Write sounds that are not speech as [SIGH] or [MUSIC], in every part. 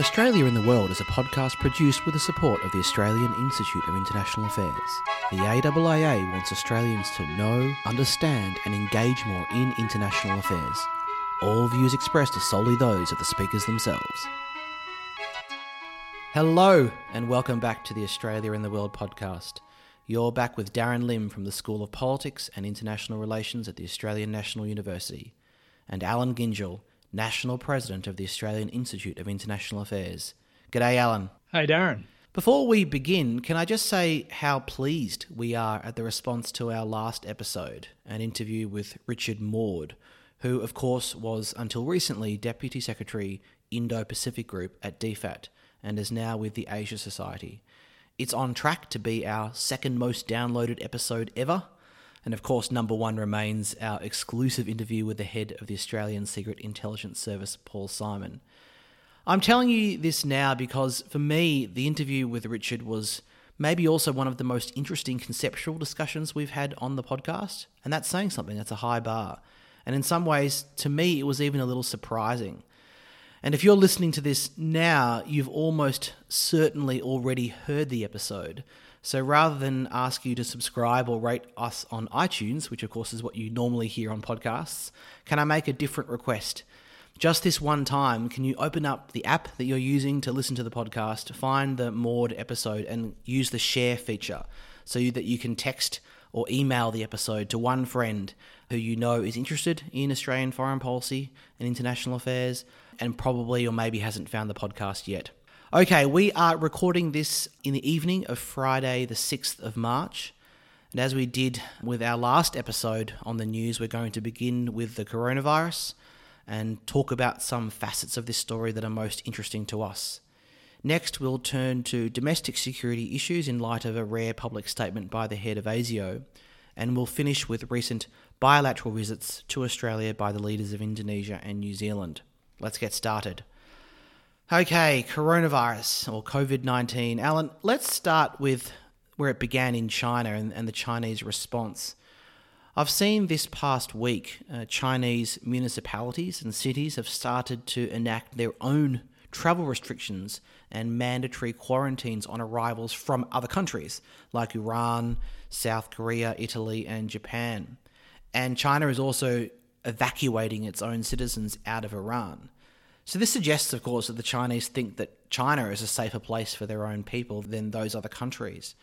Australia in the World is a podcast produced with the support of the Australian Institute of International Affairs. The AIIA wants Australians to know, understand, and engage more in international affairs. All views expressed are solely those of the speakers themselves. Hello, and welcome back to the Australia in the World podcast. You're back with Darren Lim from the School of Politics and International Relations at the Australian National University, and Alan Gyngell National President of the Australian Institute of International Affairs. G'day, Alan. Hey, Darren. Before we begin, can I just say how pleased we are at the response to our last episode, an interview with Richard Maude, who, of course, was until recently Deputy Secretary Indo Pacific Group at DFAT and is now with the Asia Society. It's on track to be our second most downloaded episode ever and of course, number one remains our exclusive interview with the head of the Australian Secret Intelligence Service, Paul Symon. I'm telling you this now because for me, the interview with Richard was maybe also one of the most interesting conceptual discussions we've had on the podcast. And that's saying something, that's a high bar. And in some ways, to me, it was even a little surprising. And if you're listening to this now, you've almost certainly already heard the episode. So rather than ask you to subscribe or rate us on iTunes, which of course is what you normally hear on podcasts, can I make a different request? Just this one time, can you open up the app that you're using to listen to the podcast, find the Maude episode, and use the share feature so that you can text or email the episode to one friend who you know is interested in Australian foreign policy and international affairs and probably or maybe hasn't found the podcast yet. Okay, we are recording this in the evening of Friday, the 6th of March. And as we did with our last episode on the news, we're going to begin with the coronavirus and talk about some facets of this story that are most interesting to us. Next, we'll turn to domestic security issues in light of a rare public statement by the head of ASIO, and we'll finish with recent bilateral visits to Australia by the leaders of Indonesia and New Zealand. Let's get started. Okay, coronavirus or COVID 19. Alan, let's start with where it began in China and, and the Chinese response. I've seen this past week uh, Chinese municipalities and cities have started to enact their own travel restrictions and mandatory quarantines on arrivals from other countries like Iran, South Korea, Italy, and Japan. And China is also evacuating its own citizens out of Iran. So this suggests, of course, that the Chinese think that China is a safer place for their own people than those other countries.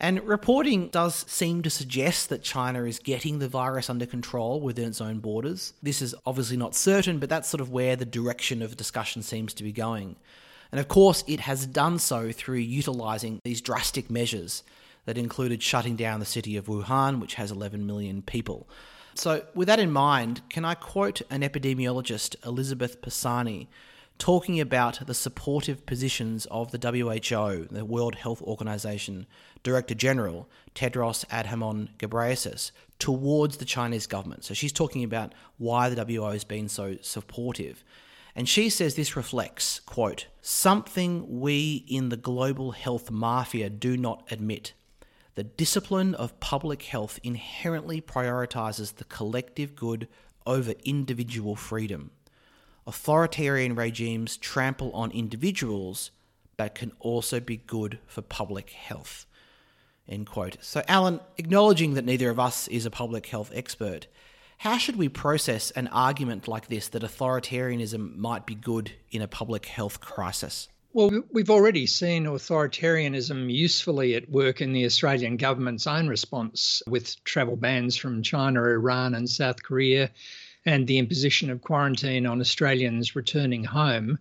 And reporting does seem to suggest that China is getting the virus under control within its own borders. This is obviously not certain, but that's sort of where the direction of discussion seems to be going. And of course, it has done so through utilizing these drastic measures that included shutting down the city of Wuhan, which has 11 million people. So, with that in mind, can I quote an epidemiologist, Elizabeth Pisani, talking about the supportive positions of the WHO, the World Health Organization, Director General Tedros Adhanom Ghebreyesus, towards the Chinese government. So she's talking about why the WHO has been so supportive. And she says this reflects, quote, something we in the global health mafia do not admit the discipline of public health inherently prioritizes the collective good over individual freedom. Authoritarian regimes trample on individuals, but can also be good for public health. End quote. So, Alan, acknowledging that neither of us is a public health expert, how should we process an argument like this that authoritarianism might be good in a public health crisis? Well, we've already seen authoritarianism usefully at work in the Australian government's own response with travel bans from China, Iran, and South Korea, and the imposition of quarantine on Australians returning home.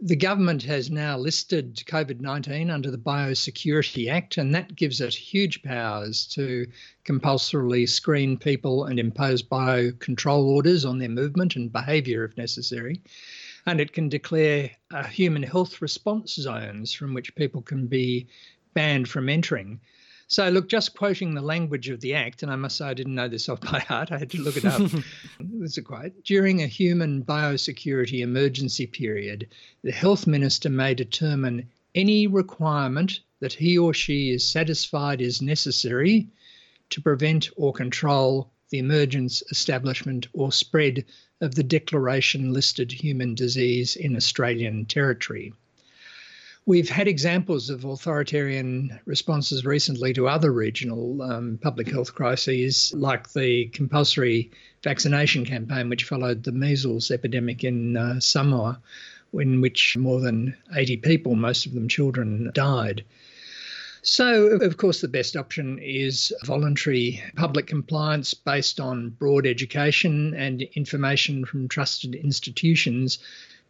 The government has now listed COVID 19 under the Biosecurity Act, and that gives it huge powers to compulsorily screen people and impose biocontrol orders on their movement and behaviour if necessary and it can declare uh, human health response zones from which people can be banned from entering. So, look, just quoting the language of the Act, and I must say I didn't know this off by heart, I had to look it up. [LAUGHS] There's a quote During a human biosecurity emergency period, the health minister may determine any requirement that he or she is satisfied is necessary to prevent or control the emergence, establishment, or spread of the declaration listed human disease in Australian territory. We've had examples of authoritarian responses recently to other regional um, public health crises, like the compulsory vaccination campaign, which followed the measles epidemic in uh, Samoa, in which more than 80 people, most of them children, died. So, of course, the best option is voluntary public compliance based on broad education and information from trusted institutions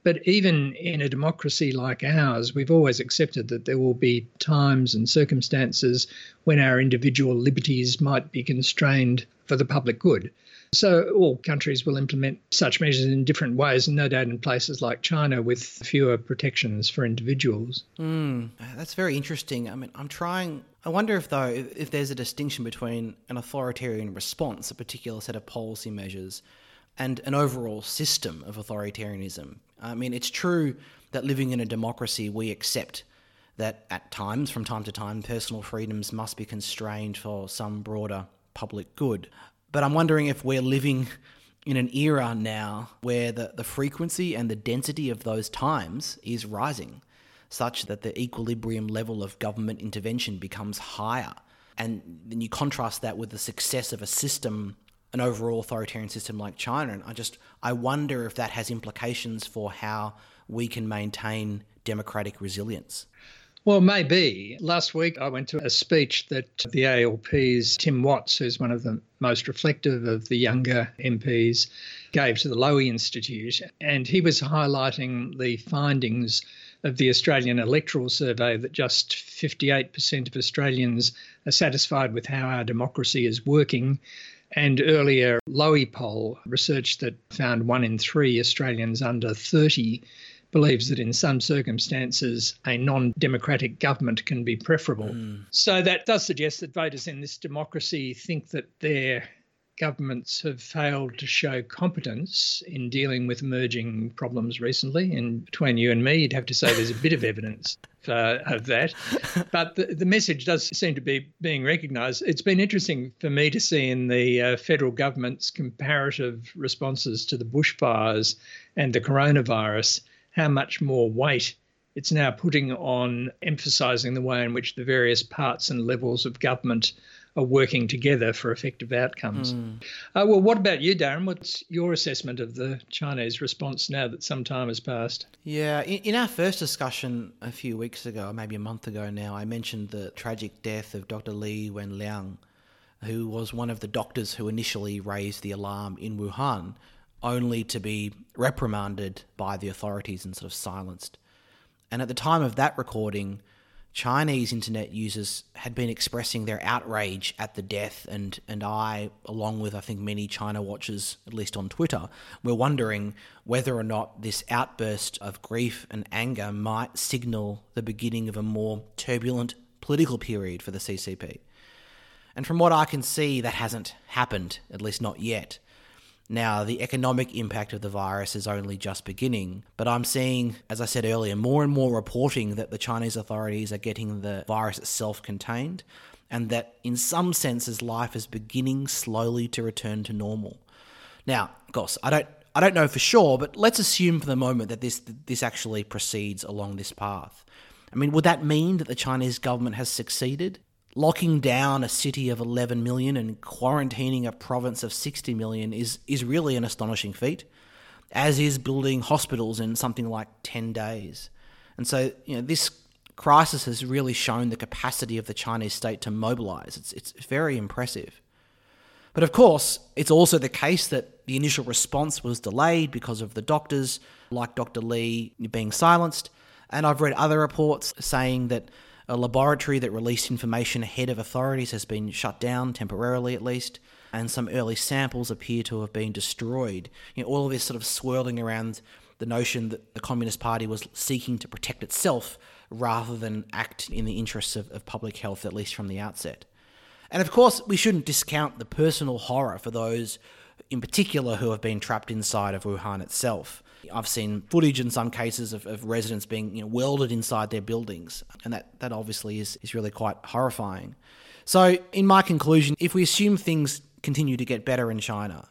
but even in a democracy like ours, we've always accepted that there will be times and circumstances when our individual liberties might be constrained for the public good. So, all countries will implement such measures in different ways, and no doubt in places like China with fewer protections for individuals. Mm, that's very interesting. I mean, I'm trying. I wonder if, though, if there's a distinction between an authoritarian response, a particular set of policy measures, and an overall system of authoritarianism. I mean, it's true that living in a democracy, we accept that at times, from time to time, personal freedoms must be constrained for some broader public good. But I'm wondering if we're living in an era now where the, the frequency and the density of those times is rising, such that the equilibrium level of government intervention becomes higher. And then you contrast that with the success of a system an overall authoritarian system like China. And I just I wonder if that has implications for how we can maintain democratic resilience. Well, maybe. Last week I went to a speech that the ALP's Tim Watts, who's one of the most reflective of the younger MPs, gave to the Lowy Institute. And he was highlighting the findings of the Australian Electoral Survey that just 58% of Australians are satisfied with how our democracy is working and earlier, Lowy poll research that found one in three Australians under 30 believes that in some circumstances a non democratic government can be preferable. Mm. So that does suggest that voters in this democracy think that their governments have failed to show competence in dealing with emerging problems recently. And between you and me, you'd have to say there's a bit of [LAUGHS] evidence uh, of that. But the, the message does seem to be being recognised. It's been interesting for me to see in the uh, federal government's comparative responses to the bushfires and the coronavirus how much more weight it's now putting on emphasising the way in which the various parts and levels of government are working together for effective outcomes. Mm. Uh, well, what about you, Darren? What's your assessment of the Chinese response now that some time has passed? Yeah, in, in our first discussion a few weeks ago, maybe a month ago now, I mentioned the tragic death of Dr. Li Wenliang, who was one of the doctors who initially raised the alarm in Wuhan, only to be reprimanded by the authorities and sort of silenced. And at the time of that recording, Chinese internet users had been expressing their outrage at the death, and, and I, along with I think many China watchers, at least on Twitter, were wondering whether or not this outburst of grief and anger might signal the beginning of a more turbulent political period for the CCP. And from what I can see, that hasn't happened, at least not yet. Now, the economic impact of the virus is only just beginning, but I'm seeing, as I said earlier, more and more reporting that the Chinese authorities are getting the virus itself contained, and that in some senses life is beginning slowly to return to normal. Now, of I don't I don't know for sure, but let's assume for the moment that this this actually proceeds along this path. I mean, would that mean that the Chinese government has succeeded? Locking down a city of 11 million and quarantining a province of 60 million is, is really an astonishing feat, as is building hospitals in something like 10 days. And so, you know, this crisis has really shown the capacity of the Chinese state to mobilize. It's, it's very impressive. But of course, it's also the case that the initial response was delayed because of the doctors, like Dr. Li, being silenced. And I've read other reports saying that a laboratory that released information ahead of authorities has been shut down, temporarily at least, and some early samples appear to have been destroyed. You know, all of this sort of swirling around the notion that the Communist Party was seeking to protect itself rather than act in the interests of, of public health, at least from the outset. And of course, we shouldn't discount the personal horror for those in particular who have been trapped inside of Wuhan itself. I've seen footage in some cases of, of residents being you know, welded inside their buildings, and that, that obviously is, is really quite horrifying. So, in my conclusion, if we assume things continue to get better in China,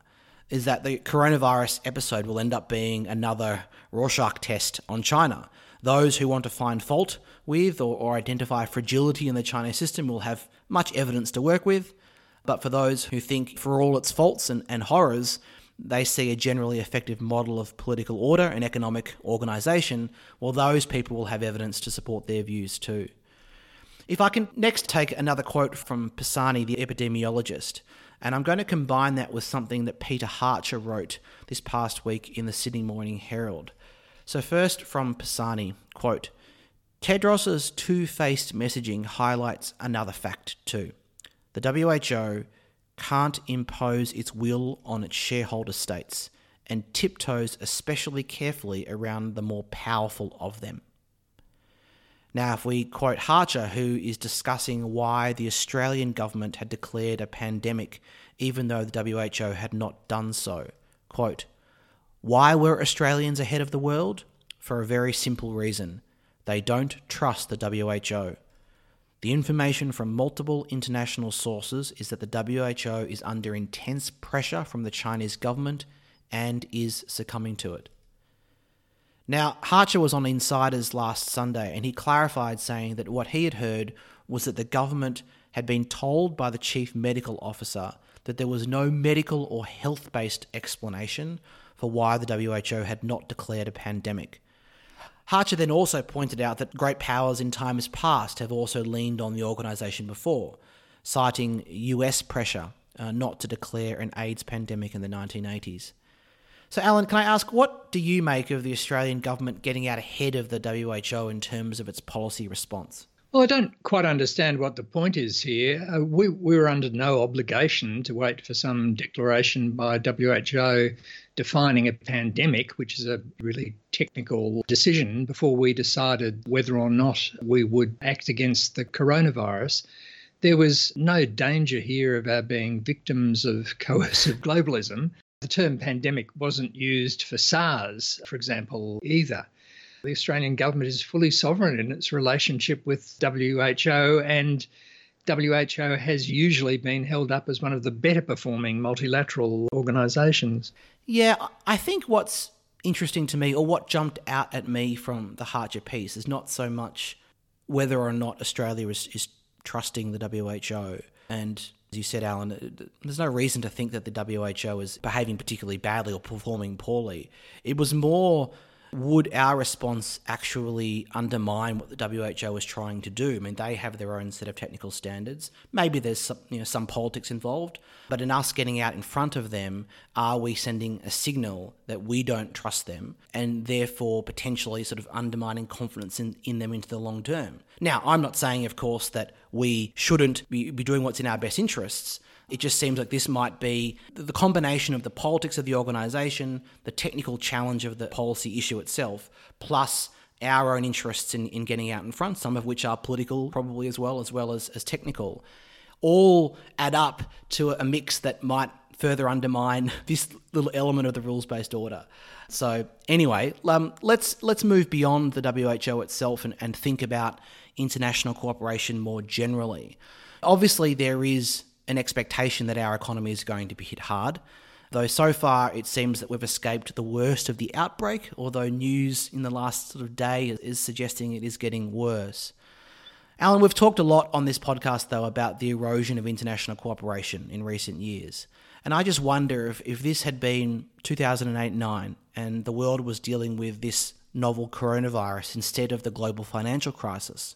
is that the coronavirus episode will end up being another Rorschach test on China. Those who want to find fault with or, or identify fragility in the Chinese system will have much evidence to work with. But for those who think, for all its faults and, and horrors, they see a generally effective model of political order and economic organisation, well, those people will have evidence to support their views too. If I can next take another quote from Pisani, the epidemiologist, and I'm going to combine that with something that Peter Hartcher wrote this past week in the Sydney Morning Herald. So, first from Pisani, quote, Tedros's two faced messaging highlights another fact too. The WHO can't impose its will on its shareholder states and tiptoes especially carefully around the more powerful of them. Now, if we quote Hartcher, who is discussing why the Australian government had declared a pandemic even though the WHO had not done so, quote, Why were Australians ahead of the world? For a very simple reason they don't trust the WHO. The information from multiple international sources is that the WHO is under intense pressure from the Chinese government and is succumbing to it. Now, Hartcher was on Insiders last Sunday and he clarified saying that what he had heard was that the government had been told by the chief medical officer that there was no medical or health based explanation for why the WHO had not declared a pandemic. Hartcher then also pointed out that great powers in times past have also leaned on the organisation before, citing US pressure uh, not to declare an AIDS pandemic in the 1980s. So, Alan, can I ask, what do you make of the Australian government getting out ahead of the WHO in terms of its policy response? Well, I don't quite understand what the point is here. Uh, we, we were under no obligation to wait for some declaration by WHO defining a pandemic, which is a really technical decision, before we decided whether or not we would act against the coronavirus. There was no danger here of our being victims of [LAUGHS] coercive globalism. The term pandemic wasn't used for SARS, for example, either. The Australian government is fully sovereign in its relationship with WHO, and WHO has usually been held up as one of the better performing multilateral organisations. Yeah, I think what's interesting to me, or what jumped out at me from the Hartcher piece, is not so much whether or not Australia is, is trusting the WHO. And as you said, Alan, there's no reason to think that the WHO is behaving particularly badly or performing poorly. It was more would our response actually undermine what the WHO is trying to do? I mean, they have their own set of technical standards. Maybe there's some, you know, some politics involved, but in us getting out in front of them, are we sending a signal that we don't trust them and therefore potentially sort of undermining confidence in, in them into the long term? Now, I'm not saying, of course, that we shouldn't be, be doing what's in our best interests. It just seems like this might be the combination of the politics of the organisation, the technical challenge of the policy issue itself, plus our own interests in, in getting out in front, some of which are political probably as well, as well as, as technical, all add up to a mix that might further undermine [LAUGHS] this little element of the rules-based order. So anyway, um, let's let's move beyond the WHO itself and, and think about international cooperation more generally. Obviously, there is an expectation that our economy is going to be hit hard. Though so far it seems that we've escaped the worst of the outbreak, although news in the last sort of day is suggesting it is getting worse. Alan, we've talked a lot on this podcast though about the erosion of international cooperation in recent years. And I just wonder if, if this had been 2008 9 and the world was dealing with this novel coronavirus instead of the global financial crisis,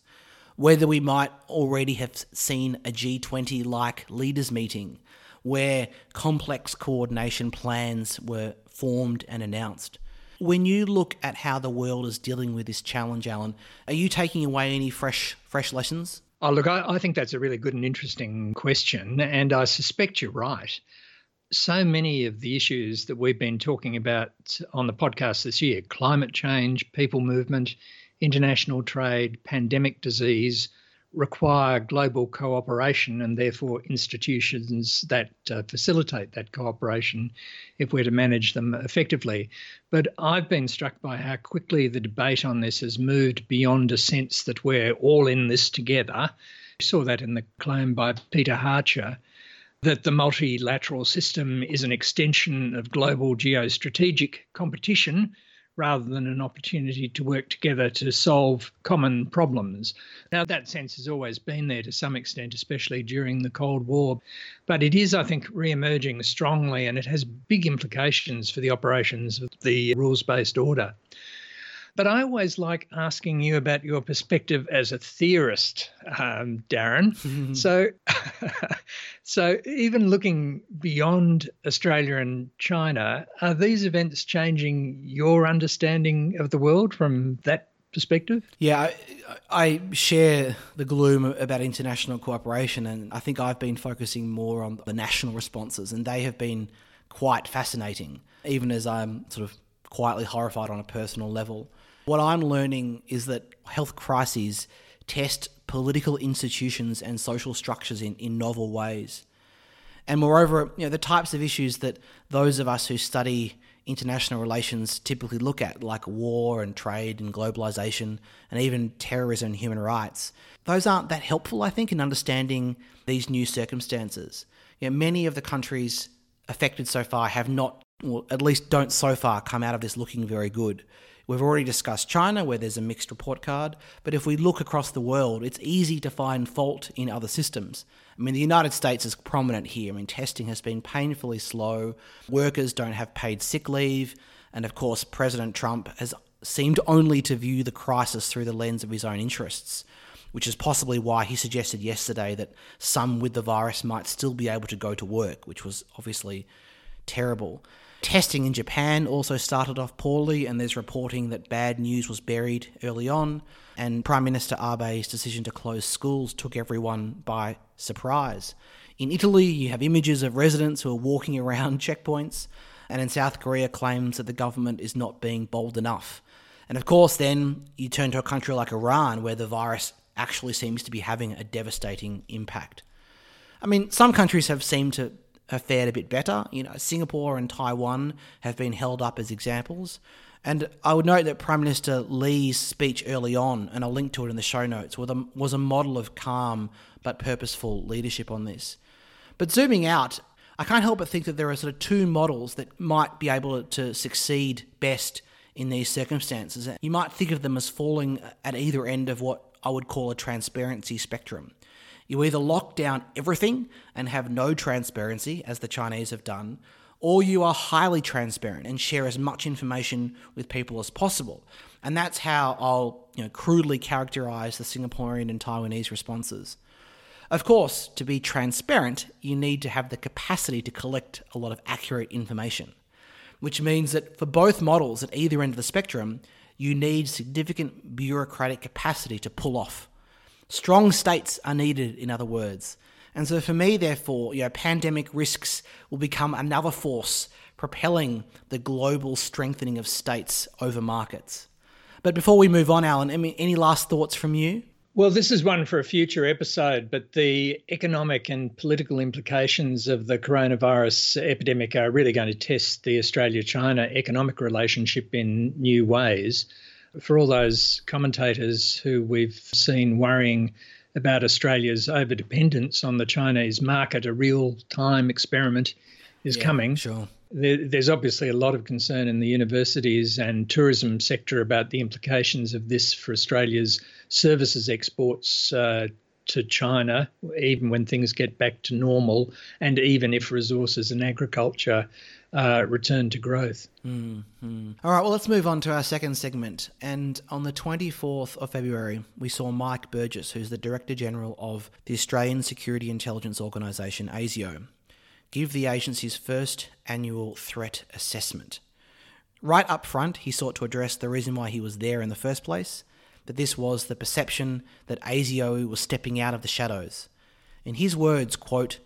whether we might already have seen a G20 like leaders meeting where complex coordination plans were formed and announced. When you look at how the world is dealing with this challenge, Alan, are you taking away any fresh fresh lessons? Oh, look, I, I think that's a really good and interesting question, and I suspect you're right. So many of the issues that we've been talking about on the podcast this year climate change, people movement, international trade, pandemic disease require global cooperation and therefore institutions that uh, facilitate that cooperation if we're to manage them effectively. But I've been struck by how quickly the debate on this has moved beyond a sense that we're all in this together. We saw that in the claim by Peter Hartcher that the multilateral system is an extension of global geostrategic competition rather than an opportunity to work together to solve common problems. Now, that sense has always been there to some extent, especially during the Cold War, but it is, I think, re emerging strongly and it has big implications for the operations of the rules based order. But I always like asking you about your perspective as a theorist, um, Darren. [LAUGHS] so, [LAUGHS] so even looking beyond Australia and China, are these events changing your understanding of the world from that perspective? Yeah, I, I, share the gloom about international cooperation, and I think I've been focusing more on the national responses, and they have been quite fascinating, even as I'm sort of quietly horrified on a personal level. What I'm learning is that health crises test political institutions and social structures in, in novel ways. And moreover, you know, the types of issues that those of us who study international relations typically look at, like war and trade and globalization and even terrorism and human rights, those aren't that helpful, I think, in understanding these new circumstances. You know, many of the countries affected so far have not, or at least don't so far, come out of this looking very good. We've already discussed China, where there's a mixed report card, but if we look across the world, it's easy to find fault in other systems. I mean, the United States is prominent here. I mean, testing has been painfully slow, workers don't have paid sick leave, and of course, President Trump has seemed only to view the crisis through the lens of his own interests which is possibly why he suggested yesterday that some with the virus might still be able to go to work, which was obviously terrible. Testing in Japan also started off poorly, and there's reporting that bad news was buried early on. And Prime Minister Abe's decision to close schools took everyone by surprise. In Italy, you have images of residents who are walking [LAUGHS] around checkpoints, and in South Korea, claims that the government is not being bold enough. And of course, then you turn to a country like Iran, where the virus actually seems to be having a devastating impact. I mean, some countries have seemed to have fared a bit better. You know, Singapore and Taiwan have been held up as examples. And I would note that Prime Minister Lee's speech early on, and I'll link to it in the show notes, was a model of calm but purposeful leadership on this. But zooming out, I can't help but think that there are sort of two models that might be able to succeed best in these circumstances. You might think of them as falling at either end of what I would call a transparency spectrum. You either lock down everything and have no transparency, as the Chinese have done, or you are highly transparent and share as much information with people as possible. And that's how I'll you know, crudely characterize the Singaporean and Taiwanese responses. Of course, to be transparent, you need to have the capacity to collect a lot of accurate information, which means that for both models at either end of the spectrum, you need significant bureaucratic capacity to pull off Strong states are needed, in other words. And so for me, therefore, you know, pandemic risks will become another force propelling the global strengthening of states over markets. But before we move on, Alan, any last thoughts from you? Well, this is one for a future episode, but the economic and political implications of the coronavirus epidemic are really going to test the Australia China economic relationship in new ways for all those commentators who we've seen worrying about Australia's overdependence on the Chinese market, a real time experiment is yeah, coming. Sure. There, there's obviously a lot of concern in the universities and tourism sector about the implications of this for Australia's services exports uh, to China, even when things get back to normal, and even if resources and agriculture uh, return to growth. Mm-hmm. All right, well, let's move on to our second segment. And on the 24th of February, we saw Mike Burgess, who's the Director General of the Australian Security Intelligence Organisation, ASIO, give the agency's first annual threat assessment. Right up front, he sought to address the reason why he was there in the first place, that this was the perception that ASIO was stepping out of the shadows. In his words, quote,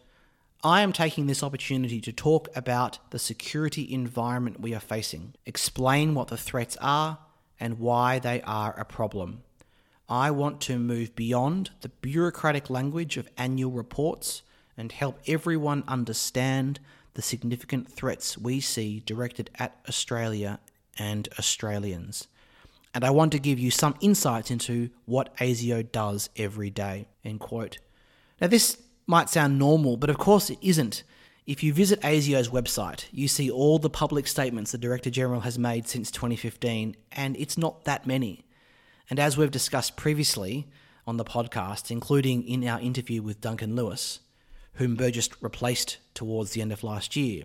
I am taking this opportunity to talk about the security environment we are facing, explain what the threats are, and why they are a problem. I want to move beyond the bureaucratic language of annual reports and help everyone understand the significant threats we see directed at Australia and Australians. And I want to give you some insights into what ASIO does every day. End quote. Now, this might sound normal, but of course it isn't. If you visit ASIO's website, you see all the public statements the Director General has made since 2015, and it's not that many. And as we've discussed previously on the podcast, including in our interview with Duncan Lewis, whom Burgess replaced towards the end of last year,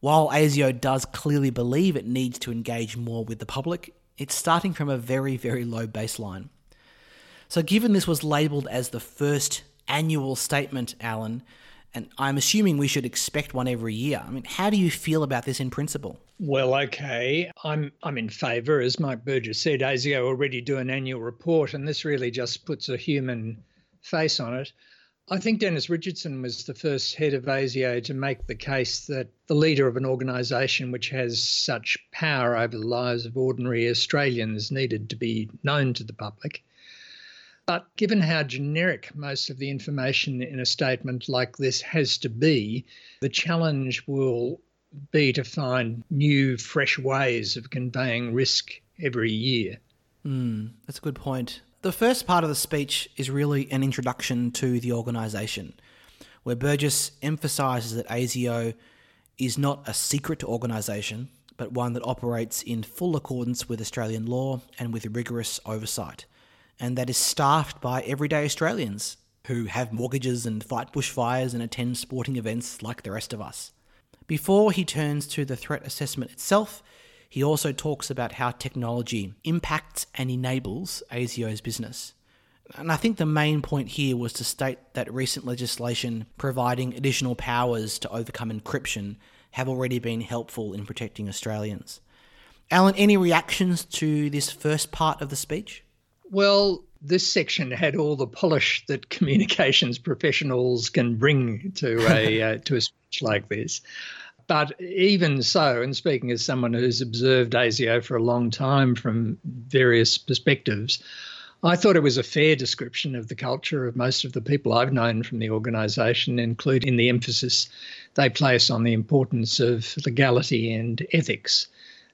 while ASIO does clearly believe it needs to engage more with the public, it's starting from a very, very low baseline. So, given this was labelled as the first annual statement, Alan, and I'm assuming we should expect one every year. I mean, how do you feel about this in principle? Well, okay, I'm I'm in favour, as Mike Burgess said. ASIO already do an annual report, and this really just puts a human face on it. I think Dennis Richardson was the first head of ASIO to make the case that the leader of an organisation which has such power over the lives of ordinary Australians needed to be known to the public. But given how generic most of the information in a statement like this has to be, the challenge will be to find new, fresh ways of conveying risk every year. Mm, that's a good point. The first part of the speech is really an introduction to the organisation, where Burgess emphasises that ASIO is not a secret organisation, but one that operates in full accordance with Australian law and with rigorous oversight, and that is staffed by everyday Australians who have mortgages and fight bushfires and attend sporting events like the rest of us. Before he turns to the threat assessment itself, he also talks about how technology impacts and enables ASIO's business. And I think the main point here was to state that recent legislation providing additional powers to overcome encryption have already been helpful in protecting Australians. Alan, any reactions to this first part of the speech? Well, this section had all the polish that [LAUGHS] communications professionals can bring to a [LAUGHS] uh, to a speech like this. But even so, and speaking as someone who's observed ASIO for a long time from various perspectives, I thought it was a fair description of the culture of most of the people I've known from the organisation, including the emphasis they place on the importance of legality and ethics.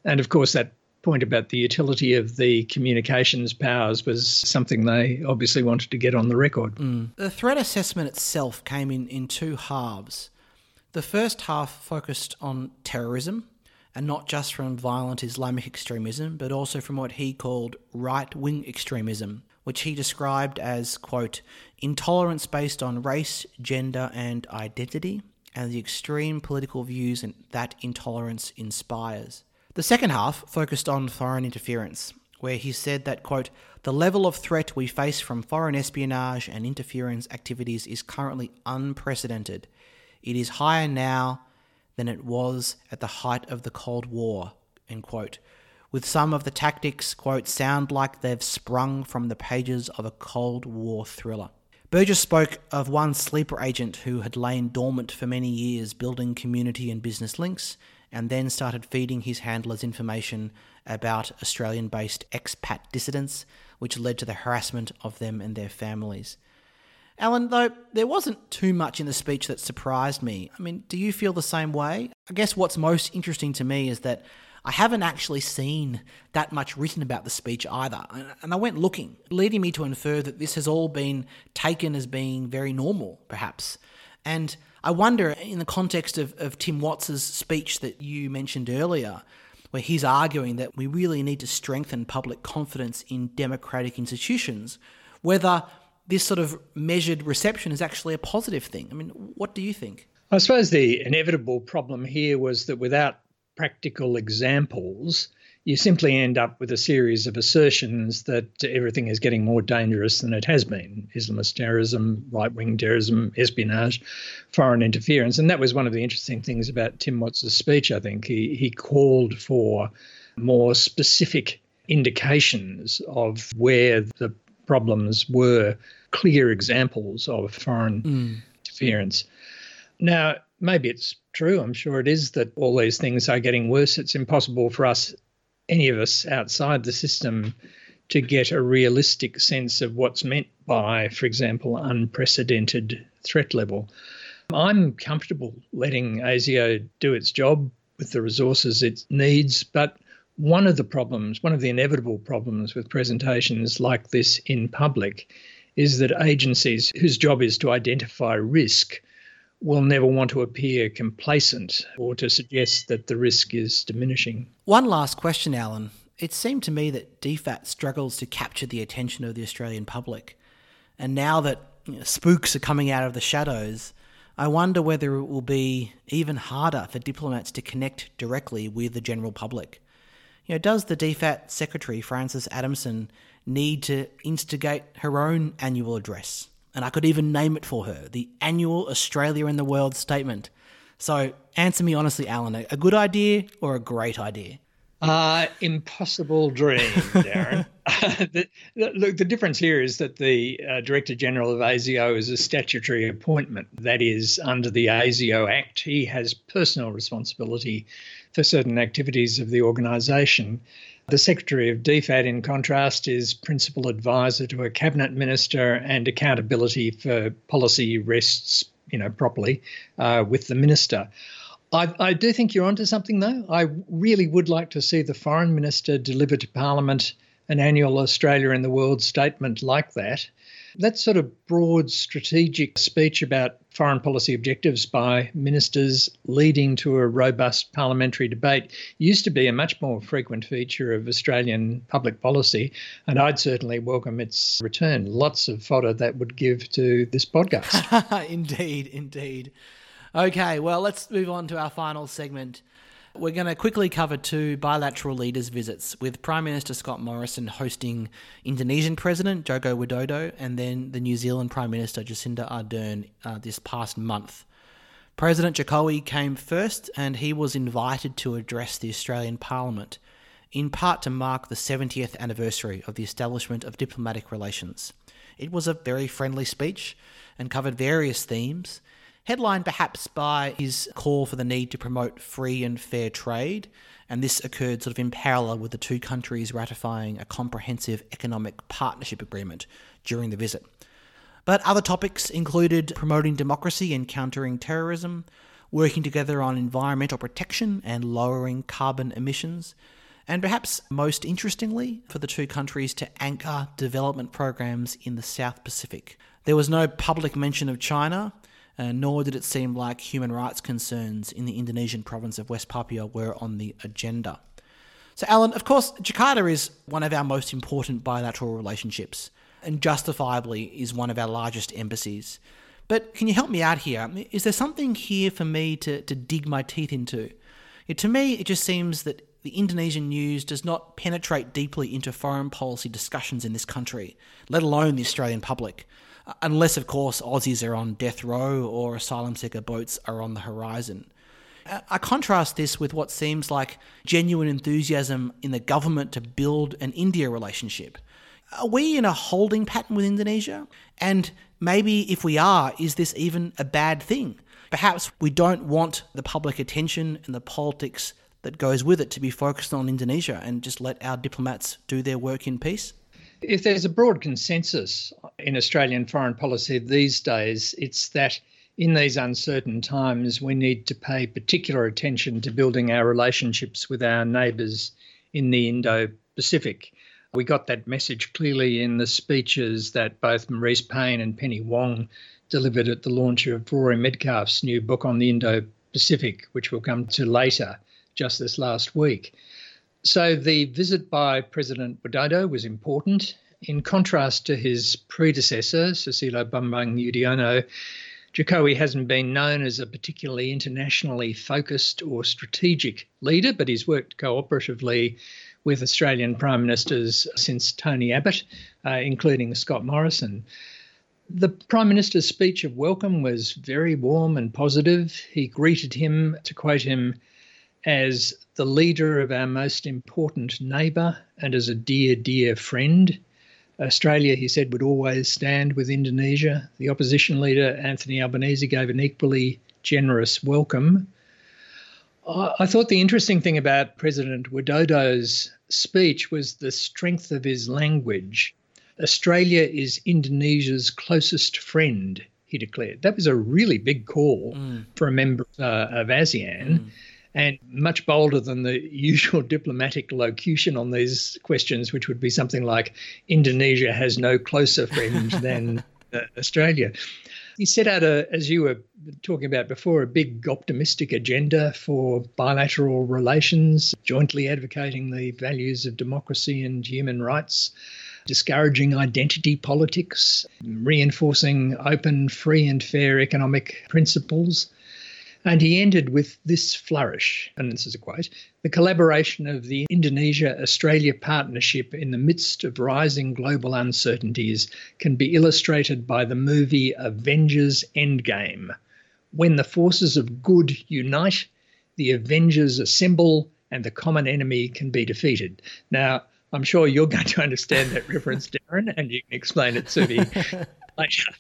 And of course, that point about the utility of the communications powers was something they obviously wanted to get on the record. Mm. The threat assessment itself came in, in two halves. The first half focused on terrorism, and not just from violent Islamic extremism, but also from what he called right wing extremism, which he described as, quote, intolerance based on race, gender, and identity, and the extreme political views that intolerance inspires. The second half focused on foreign interference, where he said that, quote, the level of threat we face from foreign espionage and interference activities is currently unprecedented it is higher now than it was at the height of the Cold War, end quote. With some of the tactics, quote, sound like they've sprung from the pages of a Cold War thriller. Burgess spoke of one sleeper agent who had lain dormant for many years building community and business links, and then started feeding his handlers information about Australian based expat dissidents, which led to the harassment of them and their families. Alan, though, there wasn't too much in the speech that surprised me. I mean, do you feel the same way? I guess what's most interesting to me is that I haven't actually seen that much written about the speech either. And I went looking, leading me to infer that this has all been taken as being very normal, perhaps. And I wonder, in the context of, of Tim Watts's speech that you mentioned earlier, where he's arguing that we really need to strengthen public confidence in democratic institutions, whether this sort of measured reception is actually a positive thing. I mean, what do you think? I suppose the inevitable problem here was that without practical examples, you simply end up with a series of assertions that everything is getting more dangerous than it has been Islamist terrorism, right wing terrorism, espionage, foreign interference. And that was one of the interesting things about Tim Watts' speech, I think. He, he called for more specific indications of where the problems were clear examples of foreign mm. interference. Now, maybe it's true, I'm sure it is, that all these things are getting worse. It's impossible for us, any of us outside the system, to get a realistic sense of what's meant by, for example, unprecedented threat level. I'm comfortable letting ASIO do its job with the resources it needs, but one of the problems, one of the inevitable problems with presentations like this in public is that agencies whose job is to identify risk will never want to appear complacent or to suggest that the risk is diminishing. One last question, Alan. It seemed to me that DFAT struggles to capture the attention of the Australian public. And now that you know, spooks are coming out of the shadows, I wonder whether it will be even harder for diplomats to connect directly with the general public. You know, does the DFAT secretary, Frances Adamson, need to instigate her own annual address? And I could even name it for her the Annual Australia in the World Statement. So answer me honestly, Alan, a good idea or a great idea? Uh, impossible dream, Darren. [LAUGHS] [LAUGHS] the, the, look, the difference here is that the uh, Director General of ASIO is a statutory appointment. That is, under the ASIO Act, he has personal responsibility for certain activities of the organisation. The Secretary of DFAT, in contrast, is principal advisor to a cabinet minister and accountability for policy rests, you know, properly uh, with the minister. I, I, do think you're onto something, though. I really would like to see the foreign minister deliver to Parliament an annual Australia in the World statement like that. That sort of broad strategic speech about foreign policy objectives by ministers leading to a robust parliamentary debate used to be a much more frequent feature of Australian public policy, and I'd certainly welcome its return. Lots of fodder that would give to this podcast. [LAUGHS] indeed, indeed. Okay, well, let's move on to our final segment. We're going to quickly cover two bilateral leaders' visits, with Prime Minister Scott Morrison hosting Indonesian President Joko Widodo and then the New Zealand Prime Minister Jacinda Ardern uh, this past month. President Jokowi came first and he was invited to address the Australian Parliament, in part to mark the 70th anniversary of the establishment of diplomatic relations. It was a very friendly speech and covered various themes headlined perhaps by his call for the need to promote free and fair trade. And this occurred sort of in parallel with the two countries ratifying a comprehensive economic partnership agreement during the visit. But other topics included promoting democracy and countering terrorism, working together on environmental protection and lowering carbon emissions, and perhaps most interestingly, for the two countries to anchor development programs in the South Pacific. There was no public mention of China, uh, nor did it seem like human rights concerns in the Indonesian province of West Papua were on the agenda. So, Alan, of course, Jakarta is one of our most important bilateral relationships and justifiably is one of our largest embassies. But can you help me out here? Is there something here for me to, to dig my teeth into? to me, it just seems that the Indonesian news does not penetrate deeply into foreign policy discussions in this country, let alone the Australian public unless, of course, Aussies are on death row or asylum seeker boats are on the horizon. I contrast this with what seems like genuine enthusiasm in the government to build an India relationship. Are we in a holding pattern with Indonesia? And maybe if we are, is this even a bad thing? Perhaps we don't want the public attention and the politics that goes with it to be focused on Indonesia and just let our diplomats do their work in peace? If there's a broad consensus in Australian foreign policy these days, it's that in these uncertain times, we need to pay particular attention to building our relationships with our neighbours in the Indo Pacific. We got that message clearly in the speeches that both Marise Payne and Penny Wong delivered at the launch of Rory Medcalf's new book on the Indo Pacific, which we'll come to later, just this last week. So the visit by President Widodo was important. In contrast to his predecessor, Susilo Bambang Yudhoyono, Jokowi hasn't been known as a particularly internationally focused or strategic leader, but he's worked cooperatively with Australian Prime Ministers since Tony Abbott, uh, including Scott Morrison. The Prime Minister's speech of welcome was very warm and positive. He greeted him, to quote him, as the leader of our most important neighbour and as a dear, dear friend. Australia, he said, would always stand with Indonesia. The opposition leader, Anthony Albanese, gave an equally generous welcome. I thought the interesting thing about President Widodo's speech was the strength of his language. Australia is Indonesia's closest friend, he declared. That was a really big call mm. for a member uh, of ASEAN. Mm. And much bolder than the [LAUGHS] usual diplomatic locution on these questions, which would be something like Indonesia has no closer friend [LAUGHS] than uh, Australia. He set out, a, as you were talking about before, a big optimistic agenda for bilateral relations, jointly advocating the values of democracy and human rights discouraging identity politics, reinforcing open, free, and fair economic principles, and he ended with this flourish, and this is a quote the collaboration of the Indonesia Australia partnership in the midst of rising global uncertainties can be illustrated by the movie Avengers Endgame. When the forces of good unite, the Avengers assemble and the common enemy can be defeated. Now, I'm sure you're [LAUGHS] going to understand that reference, Darren, and you can explain it to me [LAUGHS] later.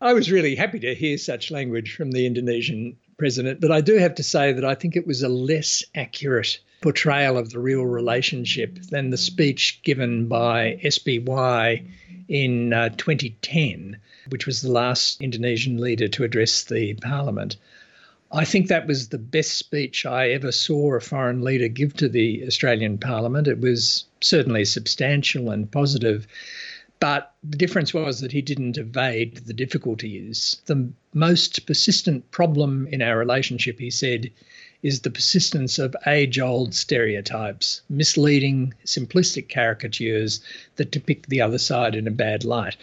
I was really happy to hear such language from the Indonesian president, but I do have to say that I think it was a less accurate portrayal of the real relationship than the speech given by SBY in uh, 2010, which was the last Indonesian leader to address the parliament. I think that was the best speech I ever saw a foreign leader give to the Australian Parliament. It was certainly substantial and positive, but the difference was that he didn't evade the difficulties. The most persistent problem in our relationship, he said, is the persistence of age old stereotypes, misleading, simplistic caricatures that depict the other side in a bad light.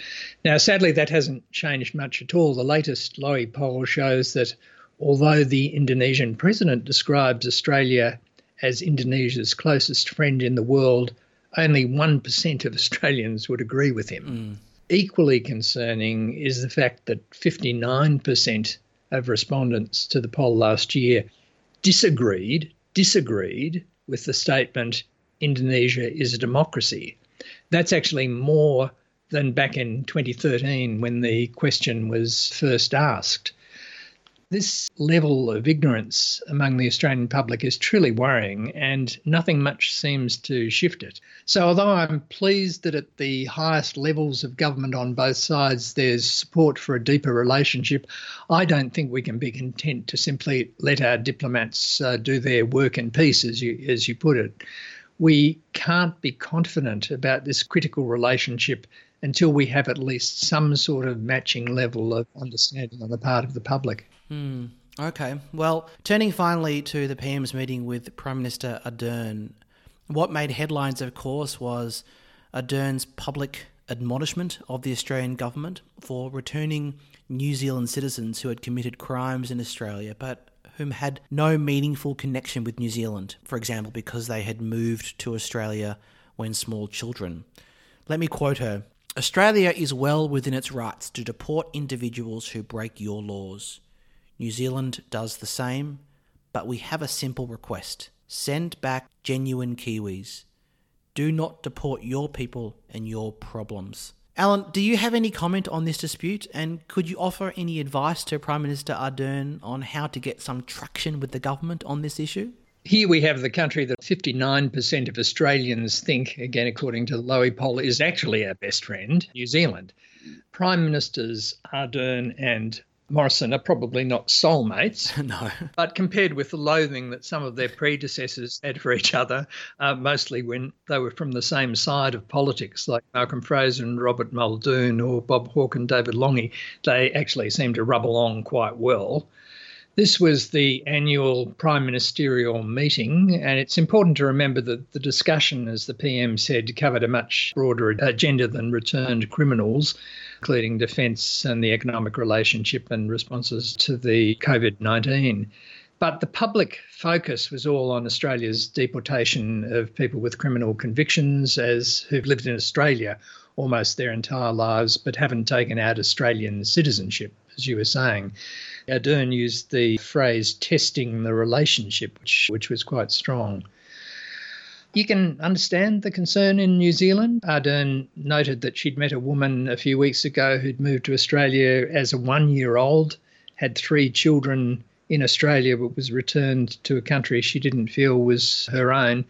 Now, sadly, that hasn't changed much at all. The latest Lowy poll shows that although the Indonesian president describes Australia as Indonesia's closest friend in the world, only 1% of Australians would agree with him. Mm. Equally concerning is the fact that 59% of respondents to the poll last year disagreed, disagreed with the statement Indonesia is a democracy. That's actually more than back in 2013 when the question was first asked. This level of ignorance among the Australian public is truly worrying, and nothing much seems to shift it. So, although I'm pleased that at the highest levels of government on both sides there's support for a deeper relationship, I don't think we can be content to simply let our diplomats uh, do their work in peace, as you, as you put it. We can't be confident about this critical relationship until we have at least some sort of matching level of understanding on the part of the public. Hmm. Okay. Well, turning finally to the PM's meeting with Prime Minister Ardern, what made headlines, of course, was Ardern's public admonishment of the Australian government for returning New Zealand citizens who had committed crimes in Australia but whom had no meaningful connection with New Zealand, for example, because they had moved to Australia when small children. Let me quote her Australia is well within its rights to deport individuals who break your laws. New Zealand does the same, but we have a simple request send back genuine Kiwis. Do not deport your people and your problems. Alan, do you have any comment on this dispute? And could you offer any advice to Prime Minister Ardern on how to get some traction with the government on this issue? Here we have the country that 59% of Australians think, again, according to the Lowy poll, is actually our best friend, New Zealand. Prime Ministers Ardern and Morrison are probably not soulmates. [LAUGHS] no. But compared with the loathing that some of their predecessors had for each other, uh, mostly when they were from the same side of politics, like Malcolm Fraser and Robert Muldoon or Bob Hawke and David Lange, they actually seem to rub along quite well. This was the annual prime ministerial meeting, and it's important to remember that the discussion, as the PM said, covered a much broader agenda than returned criminals, including defence and the economic relationship and responses to the COVID 19. But the public focus was all on Australia's deportation of people with criminal convictions as who've lived in Australia almost their entire lives but haven't taken out Australian citizenship, as you were saying. Ardern used the phrase testing the relationship, which, which was quite strong. You can understand the concern in New Zealand. Ardern noted that she'd met a woman a few weeks ago who'd moved to Australia as a one year old, had three children in Australia, but was returned to a country she didn't feel was her own.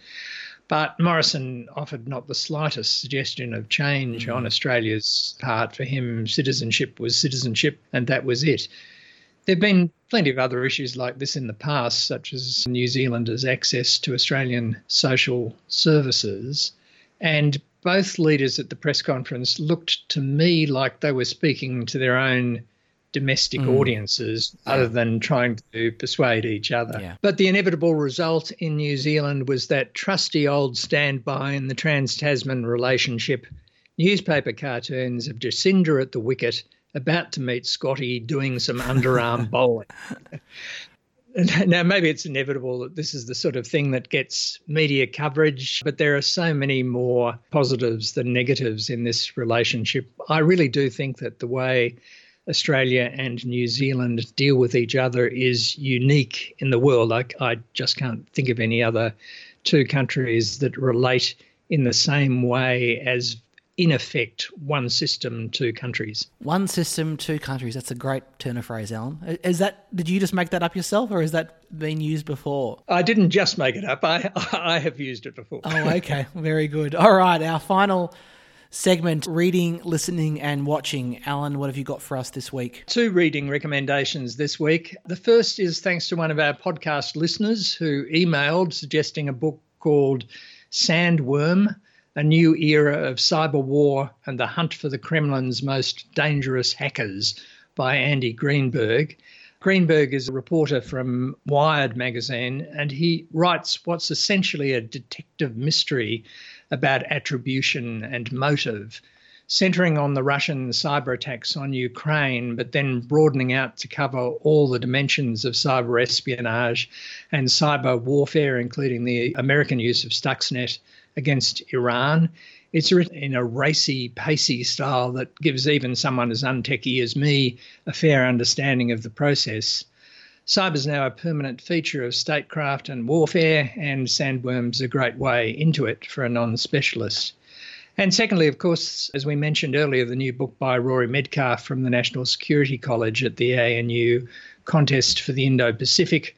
But Morrison offered not the slightest suggestion of change mm. on Australia's part. For him, citizenship was citizenship, and that was it. There have been plenty of other issues like this in the past, such as New Zealanders' access to Australian social services. And both leaders at the press conference looked to me like they were speaking to their own domestic mm. audiences other than trying to persuade each other. Yeah. But the inevitable result in New Zealand was that trusty old standby in the trans Tasman relationship newspaper cartoons of Jacinda at the wicket about to meet Scotty doing some underarm [LAUGHS] bowling. [LAUGHS] Now, maybe it's inevitable that this is the sort of thing that gets media coverage, but there are so many more positives than negatives in this relationship. I really do think that the way Australia and New Zealand deal with each other is unique in the world. I, I just can't think of any other two countries that relate in the same way as in effect, one system, two countries. One system, two countries. That's a great turn of phrase, Alan. Is that? Did you just make that up yourself, or has that been used before? I didn't just make it up. I [LAUGHS] I have used it before. Oh, okay, very good. All right, our final segment: reading, listening, and watching. Alan, what have you got for us this week? Two reading recommendations this week. The first is thanks to one of our podcast listeners who emailed suggesting a book called Sandworm a new era of cyber war and the hunt for the Kremlin's most dangerous hackers by Andy Greenberg. Greenberg is a reporter from Wired magazine, and he writes what's essentially a detective mystery about attribution and motive, centering on the Russian cyber attacks on Ukraine, but then broadening out to cover all the dimensions of cyber espionage and cyber warfare, including the American use of Stuxnet against Iran. It's written in a racy, pacey style that gives even someone as untechy as me a fair understanding of the process. Cyber is now a permanent feature of statecraft and warfare, and Sandworm's a great way into it for a non specialist. And secondly, of course, as we mentioned earlier, the new book by Rory Medcalf from the National Security College at the ANU Contest for the Indo Pacific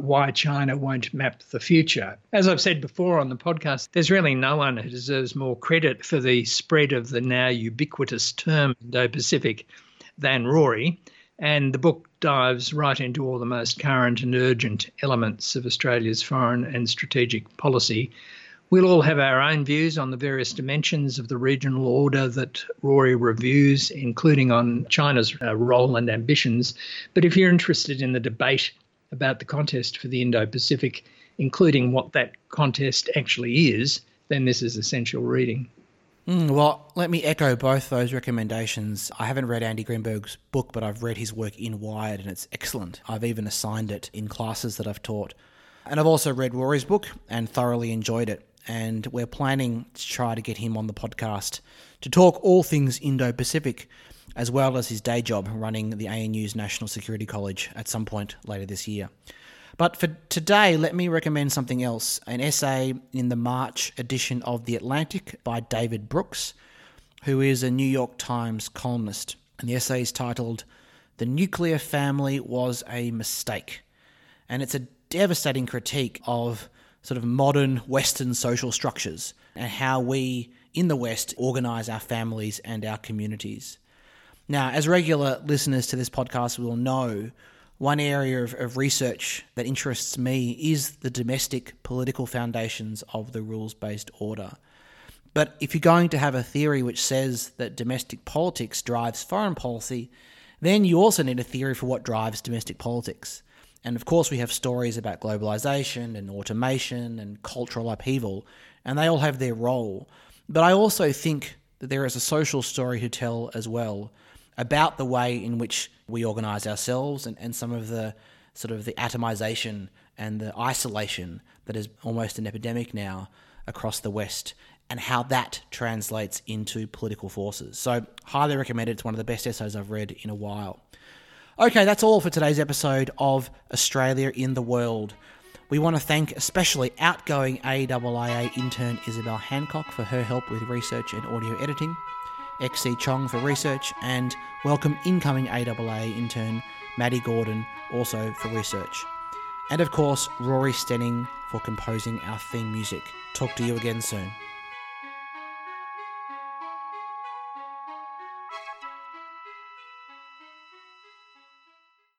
why China won't map the future. As I've said before on the podcast, there's really no one who deserves more credit for the spread of the now ubiquitous term Indo Pacific than Rory. And the book dives right into all the most current and urgent elements of Australia's foreign and strategic policy. We'll all have our own views on the various dimensions of the regional order that Rory reviews, including on China's uh, role and ambitions. But if you're interested in the debate about the contest for the Indo Pacific, including what that contest actually is, then this is essential reading. Mm, well, let me echo both those recommendations. I haven't read Andy Greenberg's book, but I've read his work in Wired and it's excellent. I've even assigned it in classes that I've taught. And I've also read Rory's book and thoroughly enjoyed it. And we're planning to try to get him on the podcast to talk all things Indo Pacific as well as his day job running the ANU's National Security College at some point later this year. But for today, let me recommend something else an essay in the March edition of The Atlantic by David Brooks, who is a New York Times columnist. And the essay is titled The Nuclear Family Was a Mistake. And it's a devastating critique of sort of modern Western social structures and how we in the West organize our families and our communities. Now, as regular listeners to this podcast will know, one area of, of, research that interests me is the domestic political foundations of the rules based order. But if you're going to have a theory which says that domestic politics drives foreign policy, then you also need a theory for what drives domestic politics. And of course, we have stories about globalization and automation and cultural upheaval, and they all have their role. But I also think that there is a social story to tell as well about the way in which we organize ourselves and, and some of the sort of the atomization and the isolation that is almost an epidemic now across the West and how that translates into political forces. So, highly recommended. It's one of the best essays I've read in a while. Okay, that's all for today's episode of Australia in the World. We want to thank especially outgoing AIIA intern Isabel Hancock for her help with research and audio editing. XC Chong for research, and welcome incoming AIIA intern Maddie Gordon also for research. And of course, Rory Stenning for composing our theme music. Talk to you again soon.